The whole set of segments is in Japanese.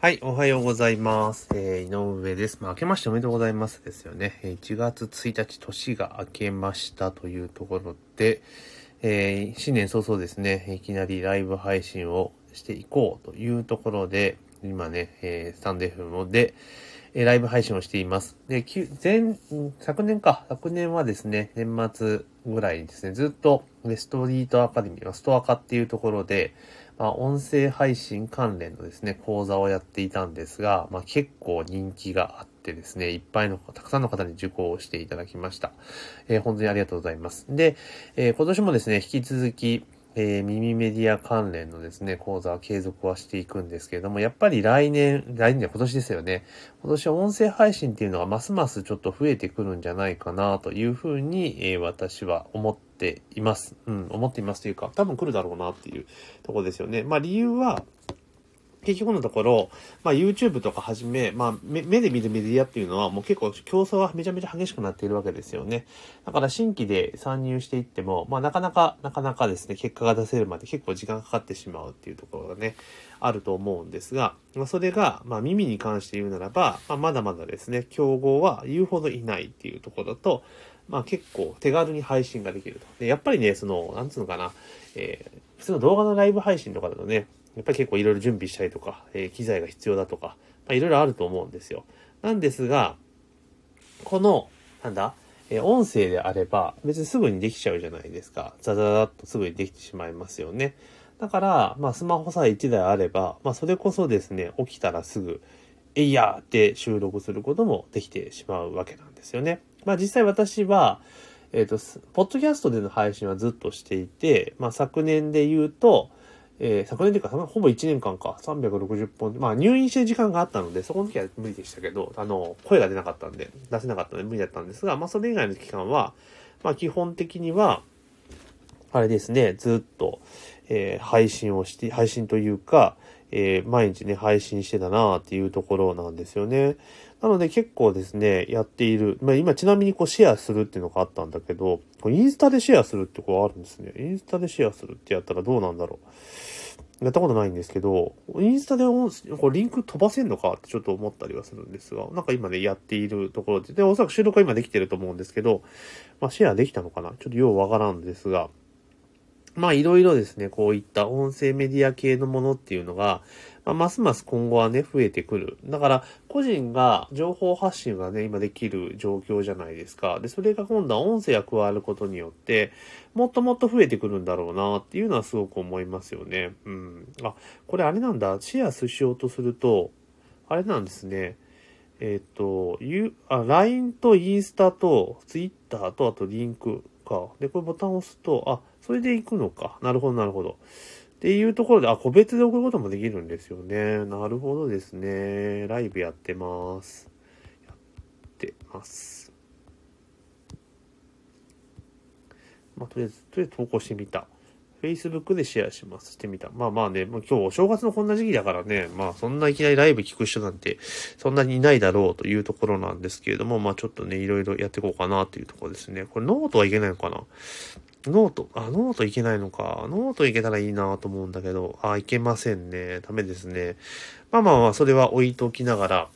はい、おはようございます。えー、井上です。まあ、明けましておめでとうございますですよね。1月1日、年が明けましたというところで、えー、新年早々ですね、いきなりライブ配信をしていこうというところで、今ね、えー、スタンド FM で、えー、ライブ配信をしています。で、前、昨年か、昨年はですね、年末ぐらいにですね、ずっと、ストリートアカデミー、ストアカっていうところで、まあ、音声配信関連のですね、講座をやっていたんですが、まあ、結構人気があってですね、いっぱいの、たくさんの方に受講をしていただきました。えー、本当にありがとうございます。で、えー、今年もですね、引き続き、えー、耳メディア関連のですね、講座は継続はしていくんですけれども、やっぱり来年、来年今年ですよね。今年は音声配信っていうのがますますちょっと増えてくるんじゃないかなというふうに、えー、私は思っています。うん、思っていますというか、多分来るだろうなっていうところですよね。まあ理由は、結局のところ、まあ、YouTube とかはじめ、まあ目、で見るメディアっていうのはもう結構競争はめちゃめちゃ激しくなっているわけですよね。だから新規で参入していっても、まあ、なかなか、なかなかですね、結果が出せるまで結構時間かかってしまうっていうところがね、あると思うんですが、まあ、それが、まあ、耳に関して言うならば、まあ、まだまだですね、競合は言うほどいないっていうところと、まあ結構手軽に配信ができると。で、やっぱりね、その、なんつうのかな、えー、普通の動画のライブ配信とかだとね、やっぱり結構いろいろ準備したりとか、えー、機材が必要だとか、まあ、いろいろあると思うんですよ。なんですが、この、なんだ、えー、音声であれば別にすぐにできちゃうじゃないですか。ザザザッとすぐにできてしまいますよね。だから、まあスマホさえ1台あれば、まあそれこそですね、起きたらすぐ、えいやーって収録することもできてしまうわけなんですよね。まあ実際私は、えっ、ー、と、ポッドキャストでの配信はずっとしていて、まあ昨年で言うと、えー、昨年というか、ほぼ1年間か、360本、まあ入院してる時間があったので、そこの時は無理でしたけど、あの、声が出なかったんで、出せなかったので無理だったんですが、まあそれ以外の期間は、まあ基本的には、あれですね、ずっと、えー、配信をして、配信というか、えー、毎日ね、配信してたなっていうところなんですよね。なので結構ですね、やっている。まあ今ちなみにこうシェアするっていうのがあったんだけど、インスタでシェアするってこうあるんですね。インスタでシェアするってやったらどうなんだろう。やったことないんですけど、インスタでこリンク飛ばせんのかってちょっと思ったりはするんですが、なんか今ね、やっているところで、で、おそらく収録は今できてると思うんですけど、まあシェアできたのかな？ちょっとようわからんですが、まあいろいろですね、こういった音声メディア系のものっていうのが、まあ、ますます今後はね、増えてくる。だから、個人が情報発信がね、今できる状況じゃないですか。で、それが今度は音声が加わることによって、もっともっと増えてくるんだろうなっていうのはすごく思いますよね。うん。あ、これあれなんだ。シェアしようとすると、あれなんですね。えっ、ー、と、あ、LINE とインスタと Twitter とあとリンクか。で、これボタンを押すと、あ、それで行くのか。なるほど、なるほど。っていうところで、あ、個別で送ることもできるんですよね。なるほどですね。ライブやってます。やってます。まあ、とりあえず、とりあえず投稿してみた。Facebook でシェアします。してみた。まあまあね、もう今日お正月のこんな時期だからね、まあそんないきなりライブ聞く人なんてそんなにいないだろうというところなんですけれども、まあちょっとね、いろいろやっていこうかなというところですね。これノートはいけないのかな？ノート、あ、ノートいけないのか。ノートいけたらいいなと思うんだけど、あ、いけませんね。ダメですね。まあまあまあ、それは置いときながら。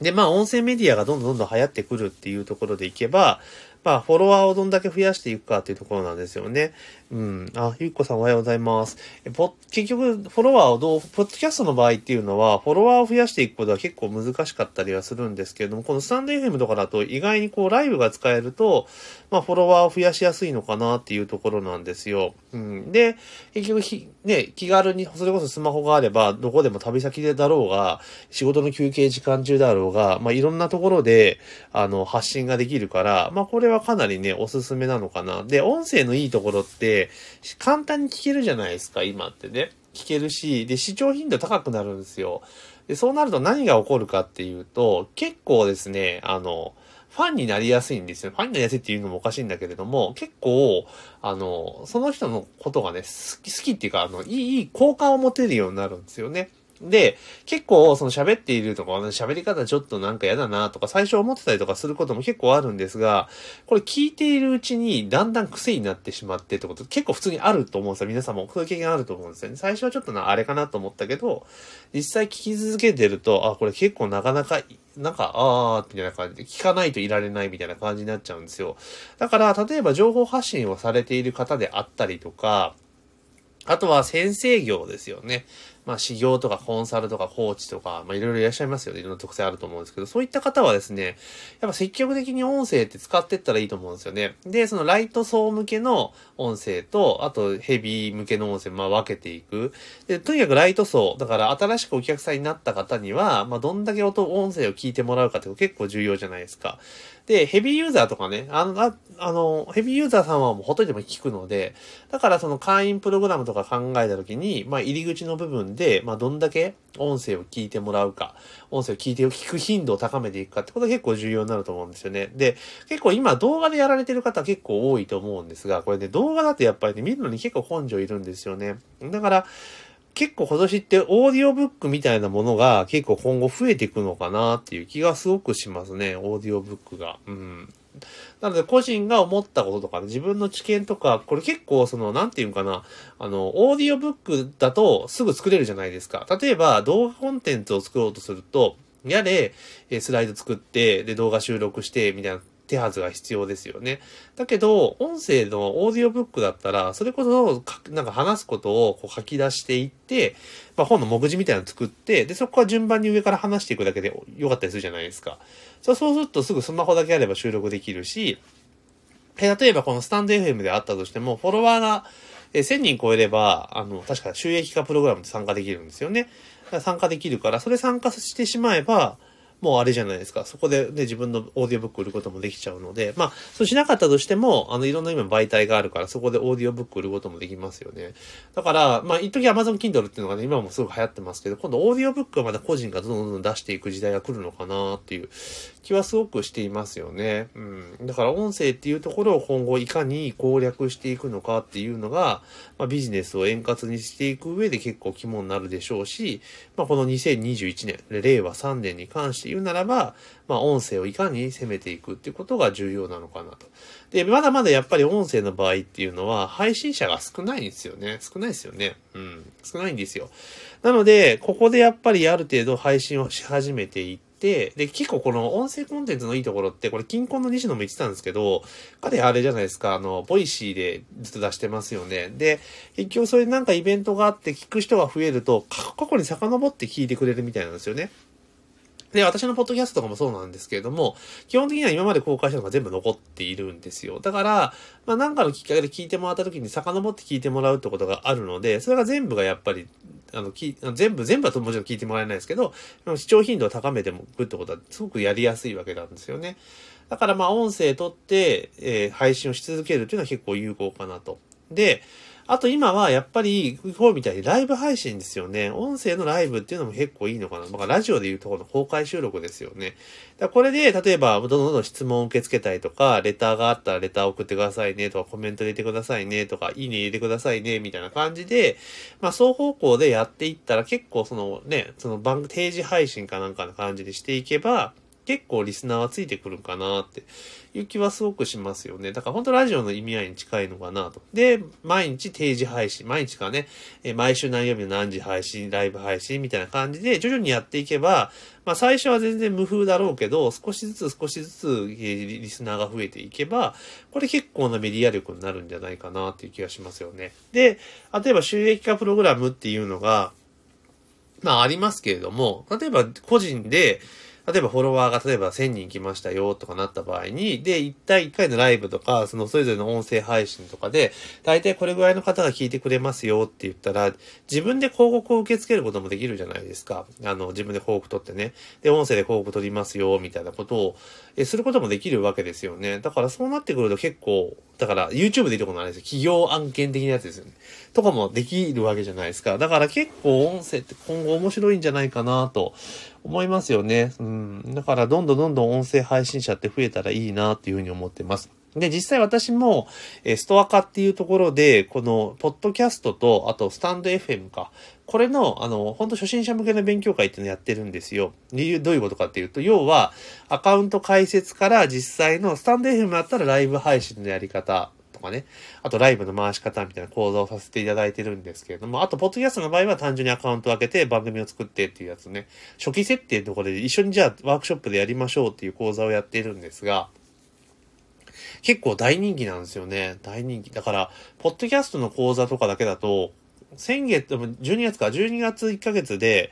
で、まあ、音声メディアがどんどんどんどん流行ってくるっていうところでいけば、まあ、フォロワーをどんだけ増やしていくかっていうところなんですよね。うん。あ、ゆっこさんおはようございます。え、ぽ、結局、フォロワーをどう、ポッドキャストの場合っていうのは、フォロワーを増やしていくことは結構難しかったりはするんですけれども、このスタンド FM とかだと意外にこう、ライブが使えると、まあ、フォロワーを増やしやすいのかなっていうところなんですよ。うん。で、結局ひ、ね、気軽に、それこそスマホがあれば、どこでも旅先でだろうが、仕事の休憩時間中だろうが、まあ、いろんなところで、あの、発信ができるから、まあ、これはかなりね、おすすめなのかな。で、音声のいいところって、簡単に聞けるじゃないですか、今ってね。聞けるし、で、視聴頻度高くなるんですよ。で、そうなると何が起こるかっていうと、結構ですね、あの、ファンになりやすいんですよ。ファンになりやすいっていうのもおかしいんだけれども、結構、あの、その人のことがね、好き、好きっていうか、あの、いい、いい好感を持てるようになるんですよね。で、結構その喋っているとか、喋り方ちょっとなんか嫌だなとか最初思ってたりとかすることも結構あるんですが、これ聞いているうちにだんだん癖になってしまってってこと結構普通にあると思うんですよ。皆さんもそういう経験あると思うんですよね。最初はちょっとな、あれかなと思ったけど、実際聞き続けてると、あ、これ結構なかなか、なんか、あー、みたいな感じで、聞かないといられないみたいな感じになっちゃうんですよ。だから、例えば情報発信をされている方であったりとか、あとは先生業ですよね。まあ、修行とかコンサルとかコーチとか、まあ、いろいろいらっしゃいますよね。いろんな特性あると思うんですけど、そういった方はですね、やっぱ積極的に音声って使ってったらいいと思うんですよね。で、そのライト層向けの音声と、あとヘビー向けの音声、まあ、分けていく。で、とにかくライト層、だから新しくお客さんになった方には、まあ、どんだけ音、音声を聞いてもらうかって結構重要じゃないですか。で、ヘビーユーザーとかね、あの、ああの、ヘビーユーザーさんはもうほとんどでも聞くので、だからその会員プログラムとか考えたときに、まあ入り口の部分で、でまあどんだけ音声を聞いてもらうか、音声を聞いて、聞く頻度を高めていくかってことが結構重要になると思うんですよね。で、結構今動画でやられてる方結構多いと思うんですが、これね、動画だとやっぱりね、見るのに結構根性いるんですよね。だから、結構今年ってオーディオブックみたいなものが結構今後増えていくのかなっていう気がすごくしますね。オーディオブックが。うん。なので個人が思ったこととか、自分の知見とか、これ結構その、なんていうかな、あの、オーディオブックだとすぐ作れるじゃないですか。例えば動画コンテンツを作ろうとすると、やれ、スライド作って、で、動画収録して、みたいな手はずが必要ですよね。だけど、音声のオーディオブックだったら、それこそ、なんか話すことをこう書き出していって、まあ、本の目次みたいなの作って、で、そこは順番に上から話していくだけでよかったりするじゃないですか。そうするとすぐスマホだけあれば収録できるし、え例えばこのスタンド FM であったとしても、フォロワーが1000人超えれば、あの、確か収益化プログラムで参加できるんですよね。参加できるから、それ参加してしまえば、もうあれじゃないですか。そこでね、自分のオーディオブック売ることもできちゃうので、まあ、そうしなかったとしても、あの、いろんな今媒体があるから、そこでオーディオブック売ることもできますよね。だから、まあ、一時 Amazon Kindle っていうのがね、今もすごく流行ってますけど、今度オーディオブックはまだ個人がどんどんどん出していく時代が来るのかなっていう気はすごくしていますよね。うん。だから音声っていうところを今後いかに攻略していくのかっていうのが、まあ、ビジネスを円滑にしていく上で結構肝になるでしょうし、まあ、この2021年、令和3年に関して言うならば、まあ、音声をいかに攻めていくっていうことが重要なのかなと。で、まだまだやっぱり音声の場合っていうのは、配信者が少ないんですよね。少ないですよね。うん。少ないんですよ。なので、ここでやっぱりある程度配信をし始めていって、で、結構この音声コンテンツのいいところって、これ、キンコンの西野も言ってたんですけど、彼あれじゃないですか、あの、 Voicy でずっと出してますよね。で、結局それなんかイベントがあって聞く人が増えると、過去に遡って聞いてくれるみたいなんですよね。で、私のポッドキャストとかもそうなんですけれども、基本的には今まで公開したのが全部残っているんですよ。だから、まあなんかのきっかけで聞いてもらった時に遡って聞いてもらうってことがあるので、それが全部がやっぱり、あの、き全部、全部はもちろん聞いてもらえないですけど、視聴頻度を高めてもくってことはすごくやりやすいわけなんですよね。だからまあ音声取って、えー、配信をし続けるっていうのは結構有効かなと。で、あと今はやっぱり、こうみたいにライブ配信ですよね。音声のライブっていうのも結構いいのかな。まあ、ラジオでいうところの公開収録ですよね。だこれで、例えば、どんどんどん質問を受け付けたりとか、レターがあったらレター送ってくださいねとか、コメント入れてくださいねとか、いいね入れてくださいね、みたいな感じで、まあ、双方向でやっていったら結構そのね、その番、定時配信かなんかの感じにしていけば、結構リスナーはついてくるかなっていう気はすごくしますよね。だから本当ラジオの意味合いに近いのかなと。で、毎日定時配信、毎日かね、え毎週何曜日の何時配信、ライブ配信みたいな感じで徐々にやっていけば、まあ最初は全然無風だろうけど、少しずつ少しずつリスナーが増えていけば、これ結構なメディア力になるんじゃないかなっていう気がしますよね。で、例えば収益化プログラムっていうのが、まあありますけれども、例えば個人で、例えばフォロワーが例えば1000人来ましたよとかなった場合に、で、1対1回のライブとか、そのそれぞれの音声配信とかで、大体これぐらいの方が聞いてくれますよって言ったら、自分で広告を受け付けることもできるじゃないですか。あの、自分で広告取ってね。で、音声で広告取りますよ、みたいなことを、え、することもできるわけですよね。だからそうなってくると結構、だから YouTube でいいとこないですよ。企業案件的なやつですよね。とかもできるわけじゃないですか。だから結構音声って今後面白いんじゃないかなと思いますよね。うん。だからどんどんどんどん音声配信者って増えたらいいなっていうふうに思ってます。で、実際私も、えストア化っていうところで、この、ポッドキャストと、あと、スタンド FM か。これの、あの、本当初心者向けの勉強会っていうのやってるんですよ。理由、どういうことかっていうと、要は、アカウント開設から実際の、スタンド FM だったらライブ配信のやり方とかね。あと、ライブの回し方みたいな講座をさせていただいてるんですけれども、あと、ポッドキャストの場合は単純にアカウントを開けて番組を作ってっていうやつね。初期設定のところで一緒にじゃあワークショップでやりましょうっていう講座をやっているんですが、結構大人気なんですよね。大人気。だから、ポッドキャストの講座とかだけだと、先月、12月か、12月1ヶ月で、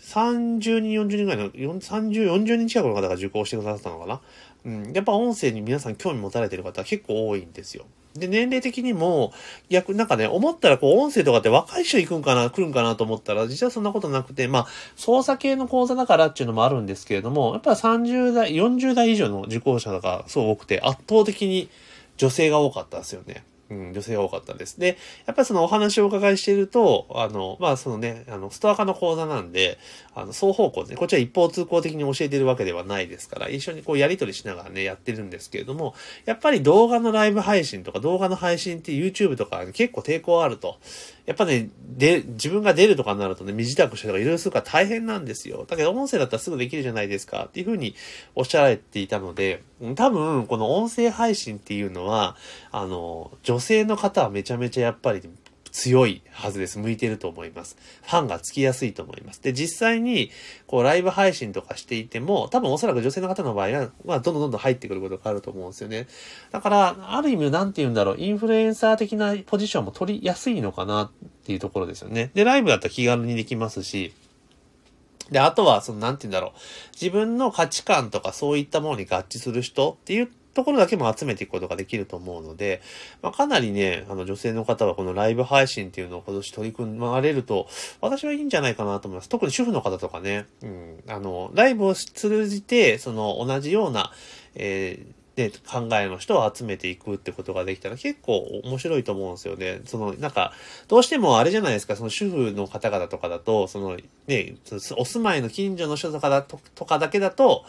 30人、40人ぐらいの、30、40人近くの方が受講してくださったのかな？うん。やっぱ音声に皆さん興味持たれてる方は結構多いんですよ。で、年齢的にも、逆、なんかね、思ったらこう、音声とかって若い人行くんかな、来るんかなと思ったら、実はそんなことなくて、まあ、操作系の講座だからっていうのもあるんですけれども、やっぱ30代、40代以上の受講者がそう多くて、圧倒的に女性が多かったですよね。うん、女性が多かったです。で、やっぱりそのお話をお伺いしていると、あの、まあそのね、あの、ストア化の講座なんで、あの、双方向で、ね、こっちは一方通行的に教えてるわけではないですから、一緒にこうやりとりしながらね、やってるんですけれども、やっぱり動画のライブ配信とか動画の配信って YouTube とか結構抵抗あると。やっぱね、で、自分が出るとかになるとね、身支度したりとかいろいろするから大変なんですよ。だけど音声だったらすぐできるじゃないですかっていうふうにおっしゃられていたので、多分この音声配信っていうのは、あの、女女性の方はめちゃめちゃやっぱり強いはずです。向いてると思います。ファンがつきやすいと思います。で、実際に、こう、ライブ配信とかしていても、多分おそらく女性の方の場合は、まあ、どんどんどんどん入ってくることがあると思うんですよね。だから、ある意味、なんて言うんだろう、インフルエンサー的なポジションも取りやすいのかなっていうところですよね。で、ライブだったら気軽にできますし、で、あとは、その、なんて言うんだろう。自分の価値観とかそういったものに合致する人っていうところだけも集めていくことができると思うので、まあ、かなりね、あの女性の方はこのライブ配信っていうのを今年取り組まれると、私はいいんじゃないかなと思います。特に主婦の方とかね、うん、あの、ライブを通じて、その同じような、えーね、考えの人を集めていくってことができたら結構面白いと思うんですよね。その、なんか、どうしてもあれじゃないですか、その主婦の方々とかだと、そのね、お住まいの近所の人とかだととかだけだと、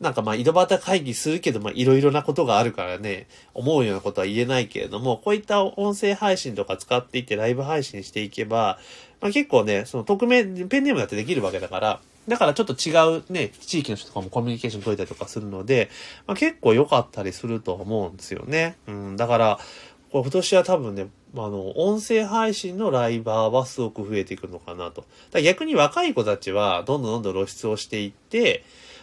なんかまあ井戸端会議するけど、まあいろいろなことがあるからね、思うようなことは言えないけれども、こういった音声配信とか使っていってライブ配信していけば、まあ結構ね、その匿名、ペンネームだってできるわけだから、だからちょっと違うね、地域の人とかもコミュニケーション取れたりとかするので、まあ結構良かったりすると思うんですよね。うん、だから、これ今年は多分ね、まあの、音声配信のライバーはすごく増えていくのかなと。逆に若い子たちはどんどんどんどん露出をしていって、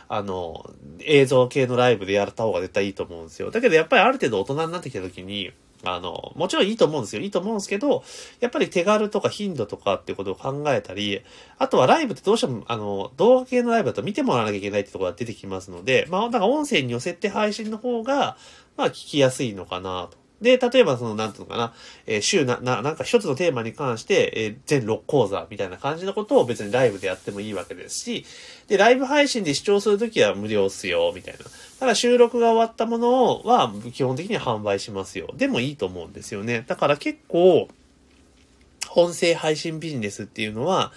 あの、映像系のライブでやった方が絶対いいと思うんですよ。だけどやっぱりある程度大人になってきた時に、あの、もちろんいいと思うんですよ。いいと思うんですけど、やっぱり手軽とか頻度とかっていうことを考えたり、あとはライブってどうしても、あの、動画系のライブだと見てもらわなきゃいけないってところが出てきますので、まあ、だか音声に寄せて配信の方が、まあ、聞きやすいのかなと。で、例えばその、なんていうのかな、えー、週な、な、なんか一つのテーマに関して、えー、全6講座みたいな感じのことを別にライブでやってもいいわけですし、で、ライブ配信で視聴するときは無料っすよ、みたいな。ただ収録が終わったものは基本的に販売しますよ。でもいいと思うんですよね。だから結構、音声配信ビジネスっていうのは、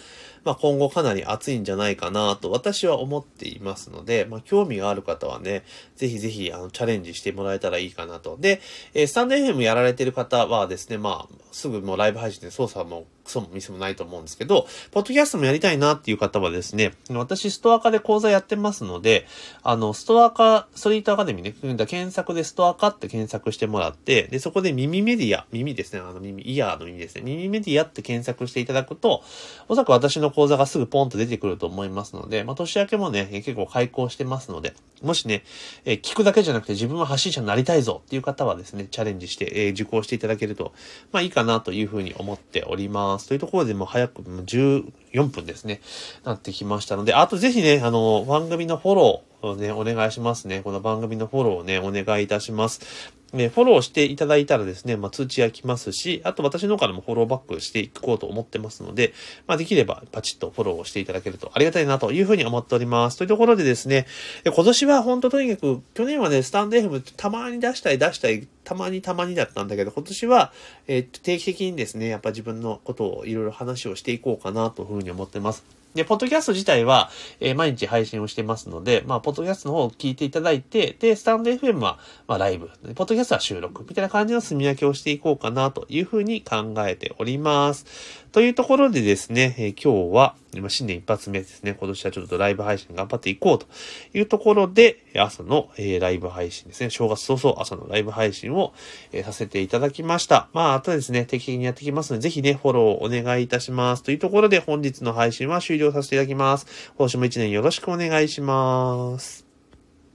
まあ、今後かなり熱いんじゃないかなと私は思っていますので、まあ、興味がある方はね、ぜひぜひ、あの、チャレンジしてもらえたらいいかなと。で、えー、スタンド FM やられてる方はですね、まあ、すぐもうライブ配信で操作もクソもミスもないと思うんですけど、ポッドキャストもやりたいなっていう方はですね、私ストア化で講座やってますので、あの、ストア化、ストリートアカデミーね、検索でストア化って検索してもらって、で、そこで耳メディア、耳ですね、あの耳、イヤーの耳ですね、耳メディアって検索していただくと、おそらく私の講座がすぐポンと出てくると思いますので、まあ、年明けもね、結構開講してますので、もしね、えー、聞くだけじゃなくて自分は発信者になりたいぞっていう方はですね、チャレンジして、えー、受講していただけると、まあいいかなというふうに思っております。というところでも早く14分ですね、なってきましたので、あとぜひね、あの、番組のフォローをね、お願いしますね。この番組のフォローをね、お願いいたします。ね、フォローしていただいたらですね、まあ、通知が来ますし、あと私の方からもフォローバックしていこうと思ってますので、まあ、できればパチッとフォローをしていただけるとありがたいなというふうに思っております。というところでですね、今年は本当とにかく、去年はね、スタンド FM たまに出したい出したいたまにたまにだったんだけど、今年は、えっと、定期的にですね、やっぱ自分のことをいろいろ話をしていこうかなというふうに思ってます。で、ポッドキャスト自体は、えー、毎日配信をしてますので、まあ、ポッドキャストの方を聞いていただいて、で、スタンド FM は、まあ、ライブ、ポッドキャストは収録、みたいな感じの住み分けをしていこうかな、というふうに考えております。というところでですね、え、今日は、今新年一発目ですね、今年はちょっとライブ配信頑張っていこうというところで、朝の、え、ライブ配信ですね、正月早々朝のライブ配信を、え、させていただきました。まあ、あとですね、定期的にやってきますので、ぜひね、フォローお願いいたします。というところで、本日の配信は終了させていただきます。今週も一年よろしくお願いします。